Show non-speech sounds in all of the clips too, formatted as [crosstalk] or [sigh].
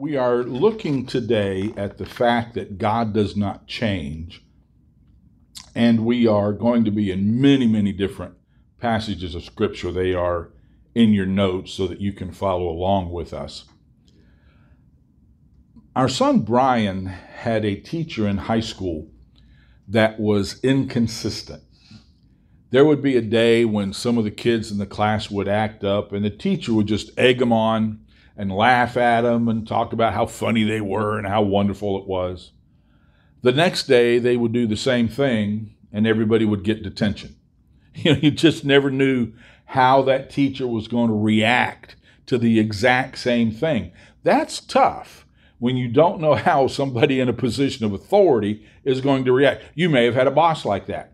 We are looking today at the fact that God does not change. And we are going to be in many, many different passages of Scripture. They are in your notes so that you can follow along with us. Our son Brian had a teacher in high school that was inconsistent. There would be a day when some of the kids in the class would act up, and the teacher would just egg them on and laugh at them and talk about how funny they were and how wonderful it was. The next day, they would do the same thing, and everybody would get detention. [laughs] You know, you just never knew how that teacher was going to react to the exact same thing. That's tough when you don't know how somebody in a position of authority is going to react. You may have had a boss like that.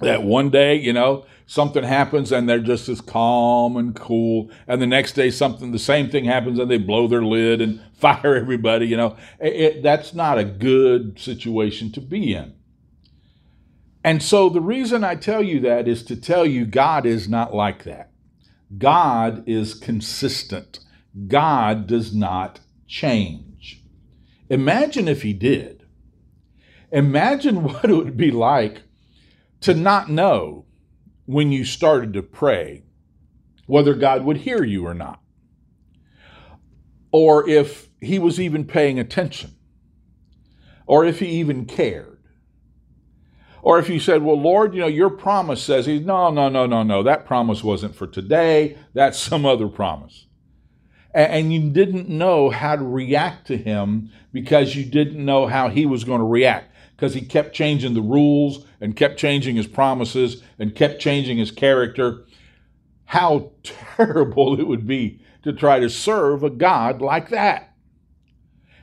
That one day, you know, something happens and they're just as calm and cool. And the next day, something, the same thing happens and they blow their lid and [laughs] fire everybody, you know. It, it, that's not a good situation to be in. And so the reason I tell you that is to tell you God is not like that. God is consistent. God does not change. Imagine if he did. Imagine [laughs] what it would be like to not know when you started to pray whether God would hear you or not, or if he was even paying attention, or if he even cared. Or if you said, Well, Lord, you know, your promise says, He's no, no, no, no, no, that promise wasn't for today, that's some other promise. And you didn't know how to react to him because you didn't know how he was going to react because he kept changing the rules and kept changing his promises and kept changing his character. How [laughs] terrible it would be to try to serve a God like that.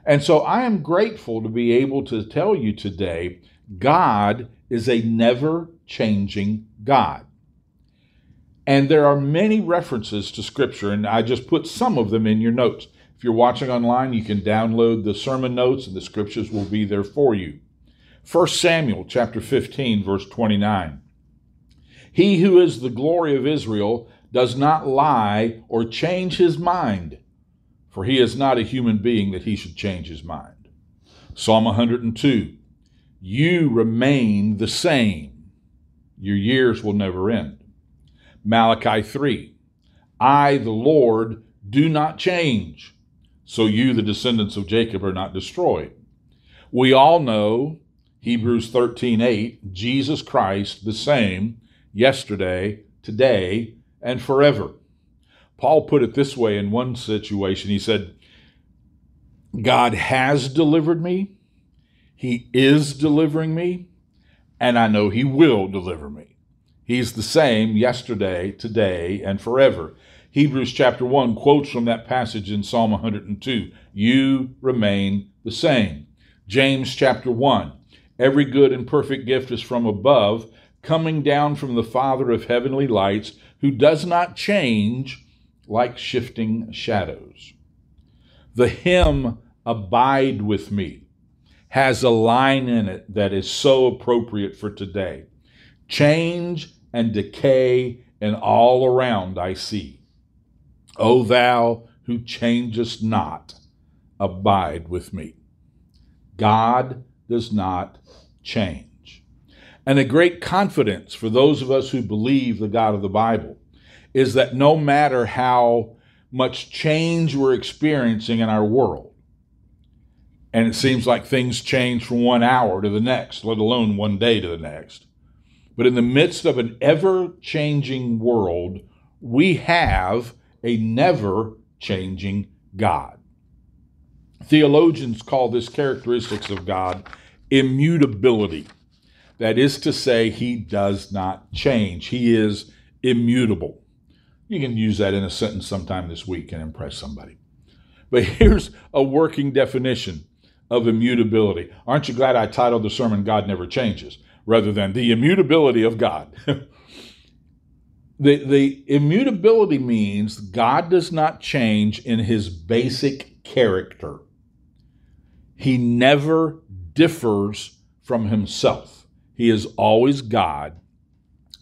And so I am grateful to be able to tell you today God is a never changing God. And there are many references to Scripture, and I just put some of them in your notes. If you're watching online, you can download the sermon notes, and the scriptures will be there for you. 1 Samuel chapter 15 verse 29. He who is the glory of Israel does not lie or change his mind, for he is not a human being that he should change his mind. Psalm 102. You remain the same. Your years will never end. Malachi 3. I, the Lord, do not change, so you, the descendants of Jacob, are not destroyed. We all know Hebrews 13 8, Jesus Christ the same yesterday, today, and forever. Paul put it this way in one situation. He said, God has delivered me, He is delivering me, and I know He will deliver me. He's the same yesterday, today, and forever. Hebrews chapter 1 quotes from that passage in Psalm 102 You remain the same. James chapter 1 Every good and perfect gift is from above, coming down from the Father of heavenly lights, who does not change like shifting shadows. The hymn, Abide with Me, has a line in it that is so appropriate for today. Change and decay and all around I see. O thou who changest not, abide with me. God does not change. And a great confidence for those of us who believe the God of the Bible is that no matter how much change we're experiencing in our world, and it seems like things change from one hour to the next, let alone one day to the next. But in the midst of an ever changing world, we have a never changing God. Theologians call this characteristics of God immutability. That is to say, he does not change. He is immutable. You can use that in a sentence sometime this week and impress somebody. But [laughs] here's a working definition of immutability. Aren't you glad I titled the sermon God Never Changes rather than The Immutability of God? [laughs] the, the immutability means God does not change in his basic character. He never differs from himself. He is always God,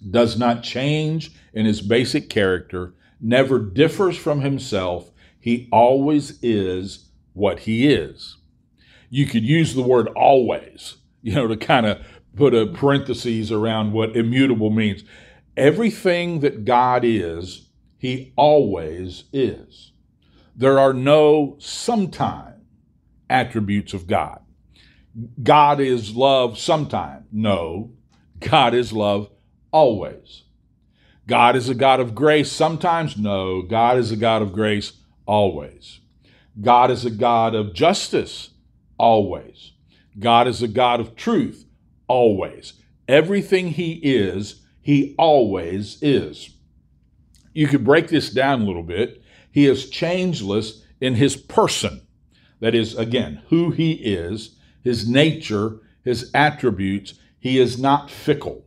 does not change in his basic character, never differs from himself. He always is what he is. You could use the word always, you know, to kind of put a parenthesis around what immutable means. Everything that God is, he always is. There are no sometime attributes of God. God is love sometime. No, God is love always. God is a God of grace sometimes. No, God is a God of grace always. God is a God of justice always. God is a God of truth always. Everything He is, He always is. You could break this down a little bit. He is changeless in His person. That is, again, who He is, His nature, His attributes. He is not fickle.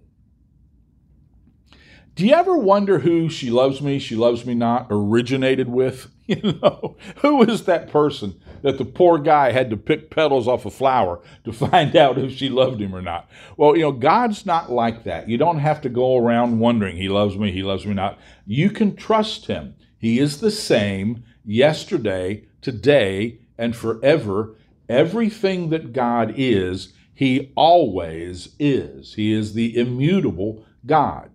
Do you ever wonder who she loves me, she loves me not originated with? [laughs] You know, who is that person that the poor guy had to pick petals off a flower to find [laughs] out if she loved him or not? Well, you know, God's not like that. You don't have to go around wondering, He loves me, He loves me not. You can trust Him. He is the same yesterday, today, and forever. Everything that God is, He always is. He is the immutable God.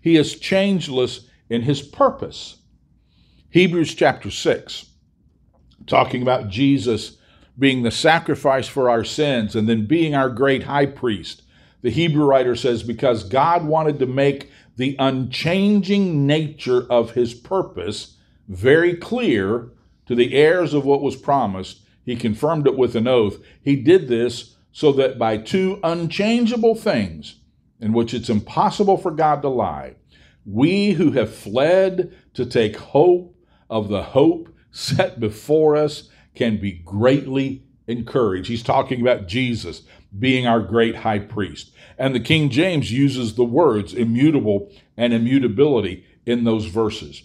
He is changeless in his purpose. Hebrews chapter 6, talking about Jesus being the sacrifice for our sins and then being our great high priest. The Hebrew writer says, because God wanted to make the unchanging nature of his purpose very clear to the heirs of what was promised, he confirmed it with an oath. He did this so that by two unchangeable things, in which it's impossible for God to lie. We who have fled to take hope of the hope set before us can be greatly encouraged. He's talking about Jesus being our great high priest. And the King James uses the words immutable and immutability in those verses.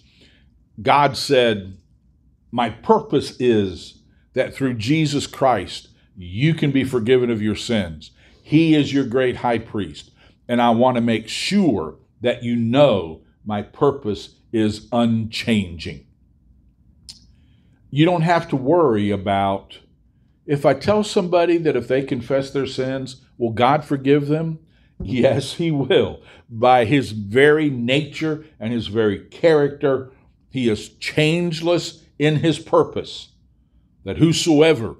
God said, My purpose is that through Jesus Christ, you can be forgiven of your sins. He is your great high priest and I want to make sure that you know my purpose is unchanging. You don't have to worry about if I tell somebody that if they confess their sins, will God forgive them? Yes, He will. By His very nature and His very character, He is changeless in His purpose, that whosoever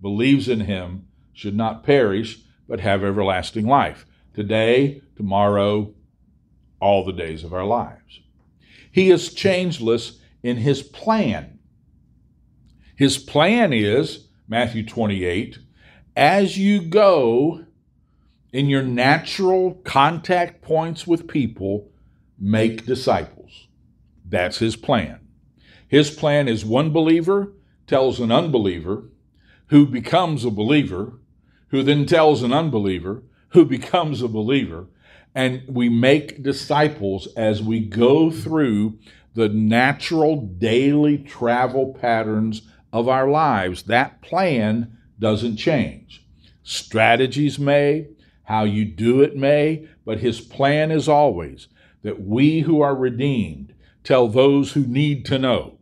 believes in Him should not perish, but have everlasting life today, tomorrow, all the days of our lives. He is changeless in his plan. His plan is, Matthew 28, as you go in your natural contact points with people, make disciples. That's his plan. His plan is one believer tells an unbeliever, who becomes a believer, who then tells an unbeliever, who becomes a believer. And we make disciples as we go through the natural daily travel patterns of our lives. That plan doesn't change. Strategies may, how you do it may, but his plan is always that we who are redeemed tell those who need to know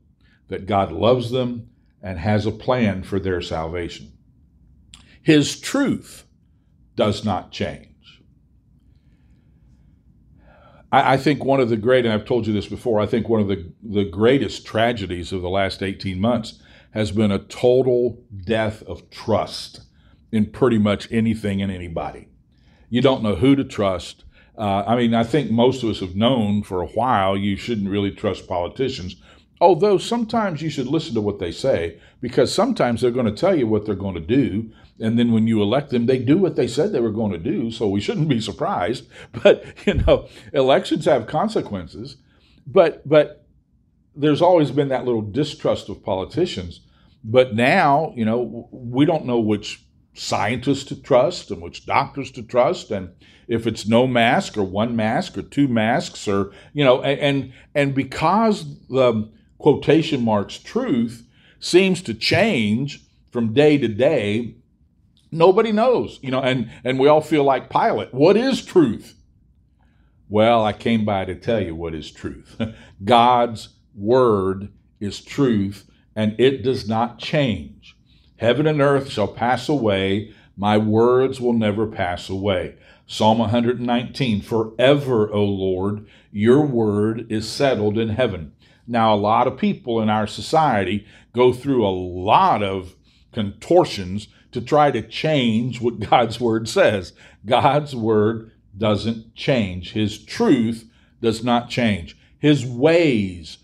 that God loves them and has a plan for their salvation. His truth does not change. I, I, think one of the great, and I've told you this before, I think one of the, the greatest tragedies of the last 18 months has been a total death of trust in pretty much anything and anybody. You don't know who to trust. Uh, I mean, I think most of us have known for a while you shouldn't really trust politicians, although sometimes you should listen to what they say because sometimes they're going to tell you what they're going to do and then when you elect them, they do what they said they were going to do. So we shouldn't be surprised. [laughs] But you know, elections have consequences. But but there's always been that little distrust of politicians. But now, you know, we don't know which scientists to trust and which doctors to trust and if it's no mask or one mask or two masks or you know and and because the quotation marks truth seems to change from day to day Nobody knows, you know, and, and we all feel like Pilate. What is truth? Well, I came by to tell you what is truth. [laughs] God's word is truth, and it does not change. Heaven and earth shall pass away, my words will never pass away. Psalm 119 Forever, O Lord, your word is settled in heaven. Now, a lot of people in our society go through a lot of contortions to try to change what [laughs] God's word says. God's word doesn't change, His truth does not change, His ways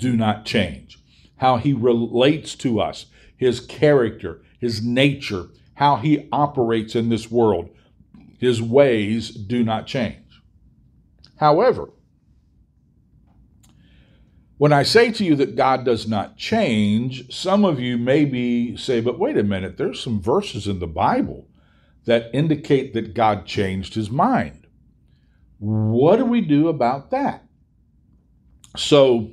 do not change. How He relates to us, His character, His nature, how He operates in this world, His ways do not change. However, when I say to you that God does not change, some of you maybe say, but wait a minute, there's some verses in the Bible that indicate that God changed his mind. What do we do about that? So,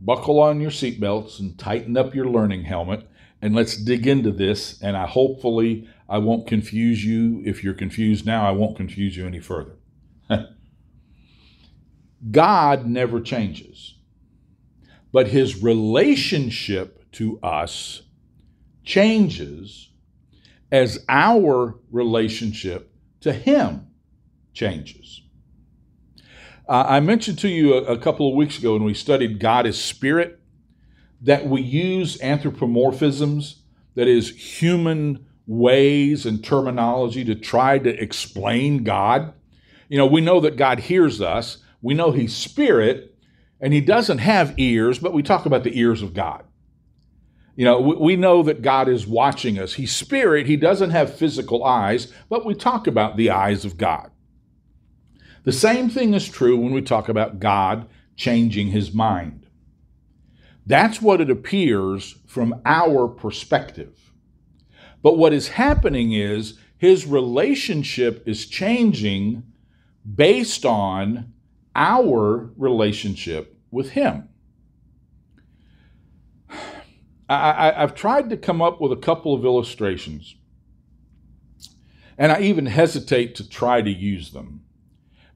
buckle on your seatbelts and tighten up your learning helmet, and let's dig into this. And I hopefully I won't confuse you. If you're confused now, I won't confuse you any further. [laughs] God never changes but his relationship to us changes as our relationship to him changes. Uh, I mentioned to you a, a couple of weeks ago when we studied God is Spirit that we use anthropomorphisms, that is, human ways and terminology to try to explain God. You know, we know that God hears us, we know He's Spirit, and he doesn't have ears, but we talk about the ears of God. You know, we know that God is watching us. He's spirit. He doesn't have physical eyes, but we talk about the eyes of God. The same thing is true when we talk about God changing his mind. That's what it appears from our perspective. But what is happening is his relationship is changing based on our relationship with Him. I, have tried to come up with a couple of illustrations, and I even hesitate to try to use them.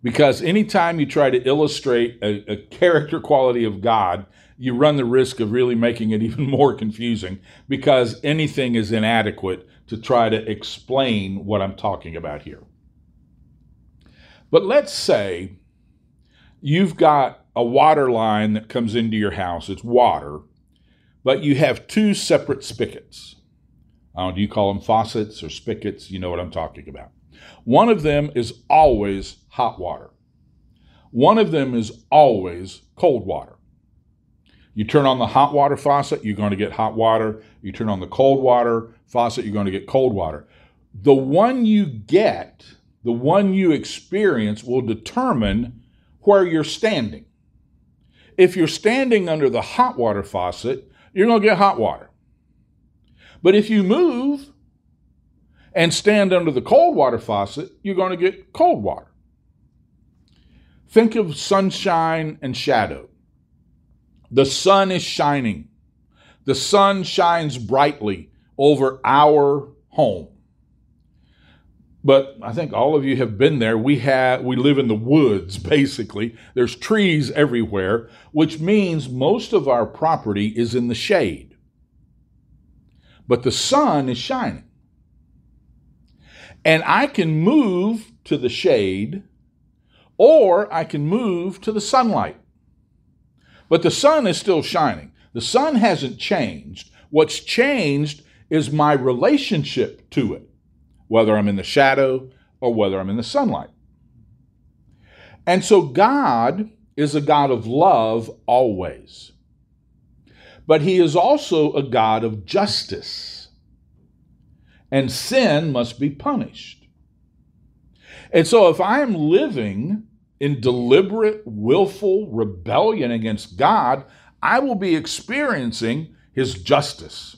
Because anytime you try to illustrate a, a character quality of God, you run the risk of really making it [laughs] even more confusing because anything is inadequate to try to explain what I'm talking about here. But let's say you've got a water line that comes into your house, it's water, but you have two separate spigots. Uh, do you call them faucets or spigots? You know what I'm talking about. One of them is always hot water, one of them is always cold water. You turn on the hot water faucet, you're going to get hot water. You turn on the cold water faucet, you're going to get cold water. The one you get, the one you experience, will determine where you're standing. If you're standing under the hot water faucet, you're going to get hot water. But if you move and stand under the cold water faucet, you're going to get cold water. Think of sunshine and shadow. The sun is shining. The sun shines brightly over our home but I think all of you have been there. We have we live in the woods [laughs] basically. There's trees everywhere, which means most of our property is in the shade. But the sun is shining. And I can move to the shade or I can move to the sunlight. But the sun is still shining. The sun hasn't changed. What's changed is my relationship to it whether I'm in the shadow or whether I'm in the sunlight. And so God is a God of love always. But he is also a God of justice. And sin must be punished. And so if I am living in deliberate, willful rebellion against God, I will be experiencing his justice.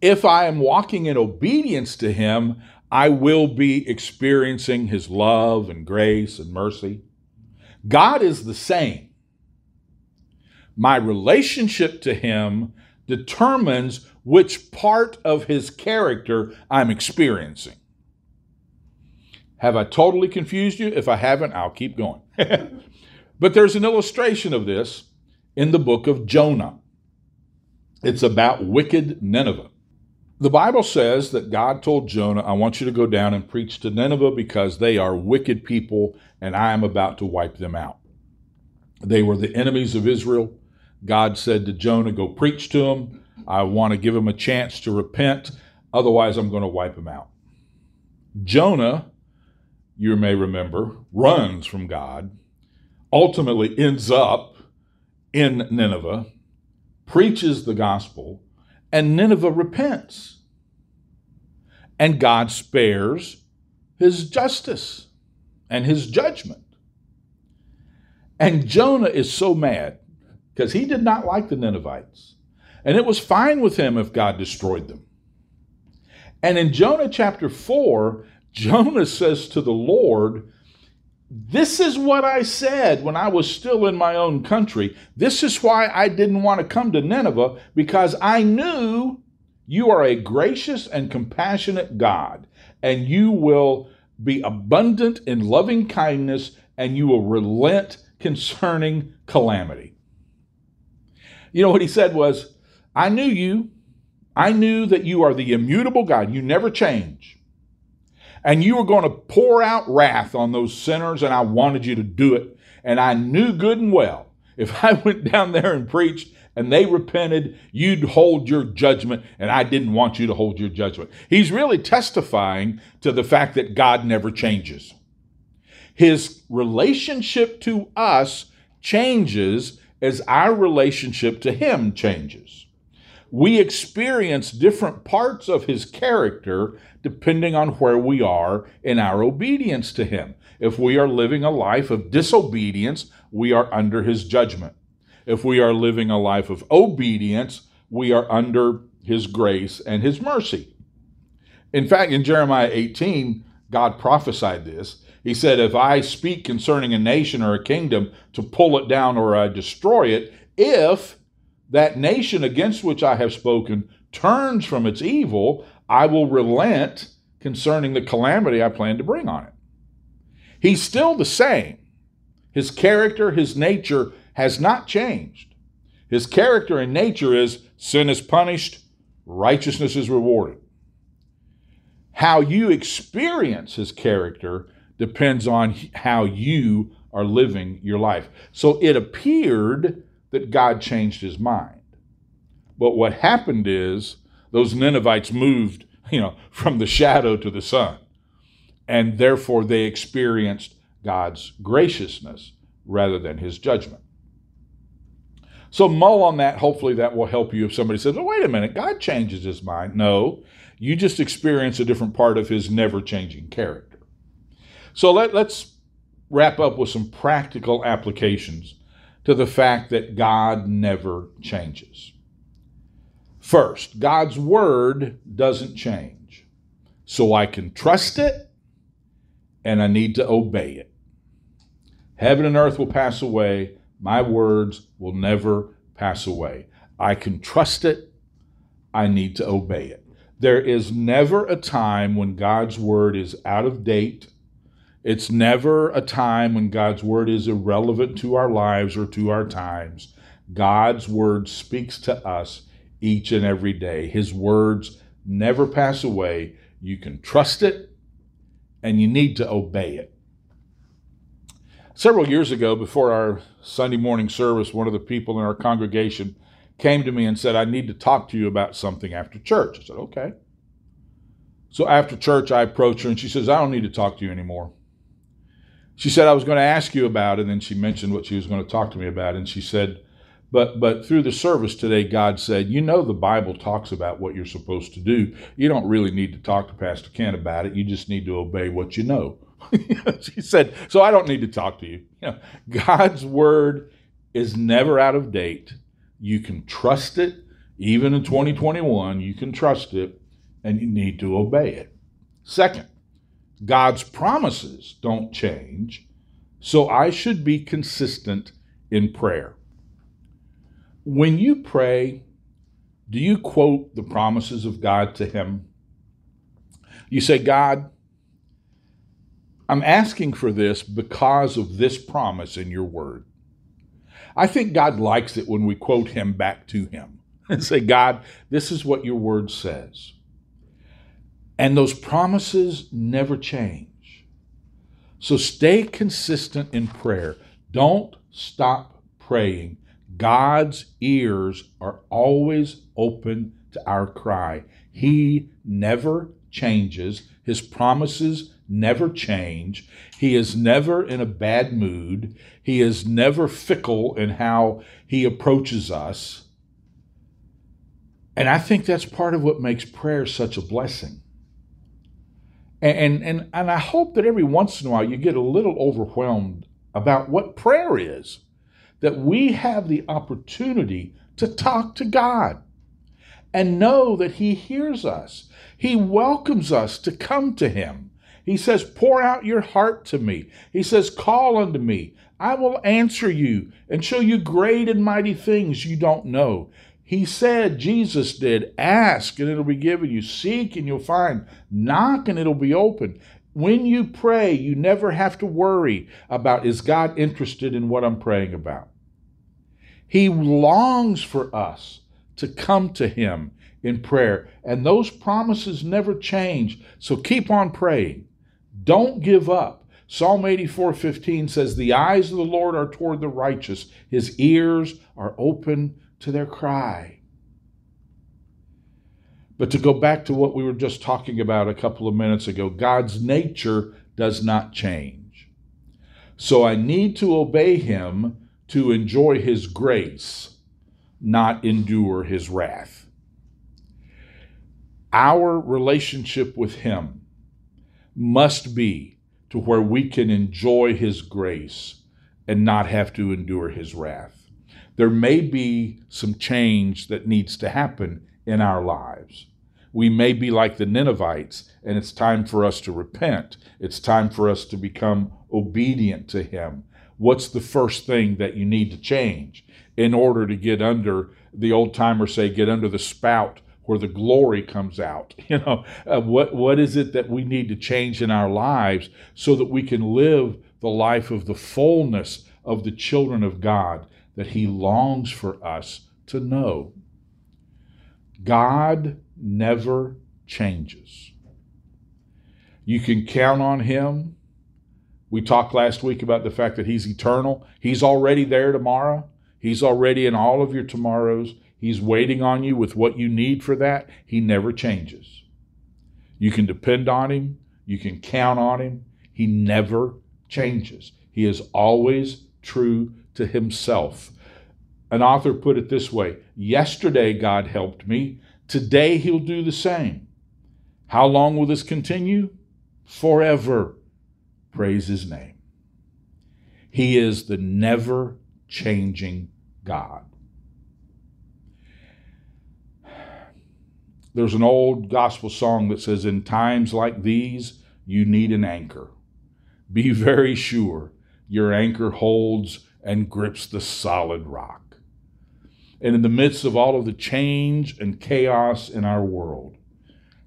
If I am walking in obedience to Him, I will be experiencing His love and grace and mercy. God is the same. My relationship to Him determines which part of His character I'm experiencing. Have I totally confused you? If I haven't, I'll keep going. [laughs] but there's an illustration of this in the book of Jonah. It's about wicked Nineveh. The Bible says that God told Jonah, I want you to go down and preach to Nineveh because they are wicked people and I am about to wipe them out. They were the enemies of Israel. God said to Jonah, Go preach to them. I want to give them a chance to repent. Otherwise, I'm going to wipe them out. Jonah, you may remember, runs from God, ultimately ends up in Nineveh, preaches the gospel, and Nineveh repents. And God spares his justice and his judgment. And Jonah is so mad because he did not like the Ninevites. And it was fine with him if God destroyed them. And in Jonah chapter 4, Jonah says to the Lord, This is what I said when I was still in my own country. This is why I didn't want to come to Nineveh, because I knew you are a gracious and compassionate God, and you will be abundant in loving kindness, and you will relent concerning calamity. You know what he said was, I knew you. I knew that you are the immutable God. You never change. And you were going to pour out wrath on those sinners, and I wanted you to do it. And I knew good and well if I [laughs] went down there and preached and they repented, you'd hold your judgment, and I didn't want you to hold your judgment. He's really testifying to the fact that God never changes. His relationship to us changes as our relationship to Him changes. We experience different parts of His character depending on where we are in our obedience to Him. If we are living a life of disobedience, we are under His judgment. If we are living a life of obedience, we are under his grace and his mercy. In fact, in Jeremiah 18, God prophesied this. He said, If I speak concerning a nation or a kingdom to pull it down or I destroy it, if that nation against which I have spoken turns from its evil, I will relent concerning the calamity I plan to bring on it. He's still the same. His character, his nature has not changed. His character and nature is sin is punished, righteousness is rewarded. How you experience his character depends on how you are living your life. So it appeared that God changed his mind. But what happened is those Ninevites moved, you know, from the shadow to the sun. And therefore they experienced God's graciousness rather than his judgment. So mull on that. Hopefully, that will help you if somebody says, oh, wait a minute, God changes his mind. No, you just experience a different part of his never changing character. So let, let's wrap up with some practical applications to the fact that God never changes. First, God's word doesn't change. So I can trust it and I need to obey it. Heaven and earth will pass away, my words will never pass away. I can trust it. I need to obey it. There is never a time when God's word is out of date. It's never a time when God's word is irrelevant to our lives or to our times. God's word speaks to us each and every day. His words never pass away. You can trust it and you need to obey it. Several years ago, before our Sunday morning service, one of the people in our congregation came to me and said, I need to talk to you about something after church. I said, okay. So after church, I approached her and she says, I don't need to talk to you anymore. She said, I was going to ask you about it. And then she mentioned what she was going to talk to me about. And she said, but, but through the service today, God said, You know, the Bible talks about what you're supposed to do. You don't really need to talk to Pastor Ken about it. You just need to obey what you know. [laughs] she said, So I don't need to talk to you. you know, God's word is never out of date. You can trust it. Even in 2021, you can trust it and you need to obey it. Second, God's promises don't change. So I should be consistent in prayer. When you pray, do you quote the promises of God to Him? You say, God, I'm asking for this because of this promise in your word. I think God likes it when we quote him back to him. [laughs] and say, God, this is what your word says. And those promises never change. So stay consistent in prayer. Don't stop praying. God's ears are always open to our cry. He never changes. His promises never change. He is never in a bad mood. He is never fickle in how he approaches us. And I think that's part of what makes prayer such a blessing. And, and, and I hope that every once in a while you get a little overwhelmed about what prayer is, that we have the opportunity to talk to God and know that He hears us. He welcomes us to come to Him. He says, Pour out your heart to me. He says, Call unto me. I will answer you and show you great and mighty things you don't know. He said, Jesus did, ask and it'll be given you, seek and you'll find, knock and it'll be open. When you pray, you never have to worry about is God interested in what I'm praying about. He longs for us to come to Him in prayer, and those promises never change. So keep on praying. Don't give up. Psalm 84:15 says, "The eyes of the Lord are toward the righteous; his ears are open to their cry. But to go back to what we were just talking about a couple of minutes ago, God's nature does not change. So I need to obey Him to enjoy His grace, not endure His wrath. Our relationship with Him must be to where we can enjoy His grace and not have to endure His wrath there may be some change that needs to happen in our lives. We may be like the Ninevites, and it's time for us to repent. It's time for us to become obedient to Him. What's the first thing that you need to change in order to get under, the old timers say, get under the spout where the glory comes out? [laughs] You know, uh, what, what is it that we need to change in our lives so that we can live the life of the fullness of the children of God? That He longs for us to know. God never changes. You can count on Him. We talked last week about the fact that He's eternal. He's already there tomorrow. He's already in all of your tomorrows. He's waiting on you with what you need for that. He never changes. You can depend on Him. You can count on Him. He never changes. He is always true to himself. An author put it this way Yesterday God helped me, today he'll do the same. How long will this continue? Forever. Praise his name. He is the never changing God. There's an old gospel song that says, In times like these, you need an anchor. Be very sure your anchor holds and grips the solid rock. And in the midst of all of the change and chaos in our world,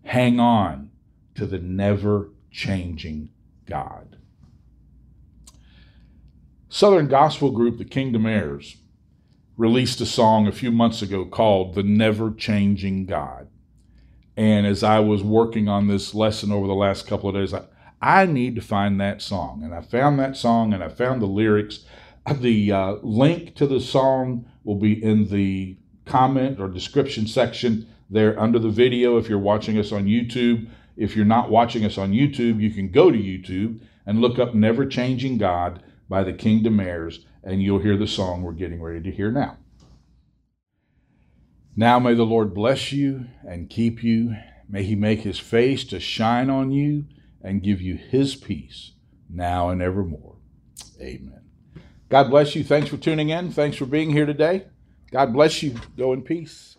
hang on to the never changing God. Southern gospel group, the Kingdom Heirs, released a song a few months ago called The Never Changing God. And as I was working on this lesson over the last couple of days, I, I need to find that song. And I found that song and I found the lyrics. The uh, link to the song will be in the comment or description section there under the video if you're watching us on YouTube. If you're not watching us on YouTube, you can go to YouTube and look up Never Changing God by the Kingdom Heirs, and you'll hear the song we're getting ready to hear now. Now may the Lord bless you and keep you. May he make his face to shine on you and give you his peace now and evermore. Amen. God bless you. Thanks for tuning in. Thanks for being here today. God bless you. Go in peace.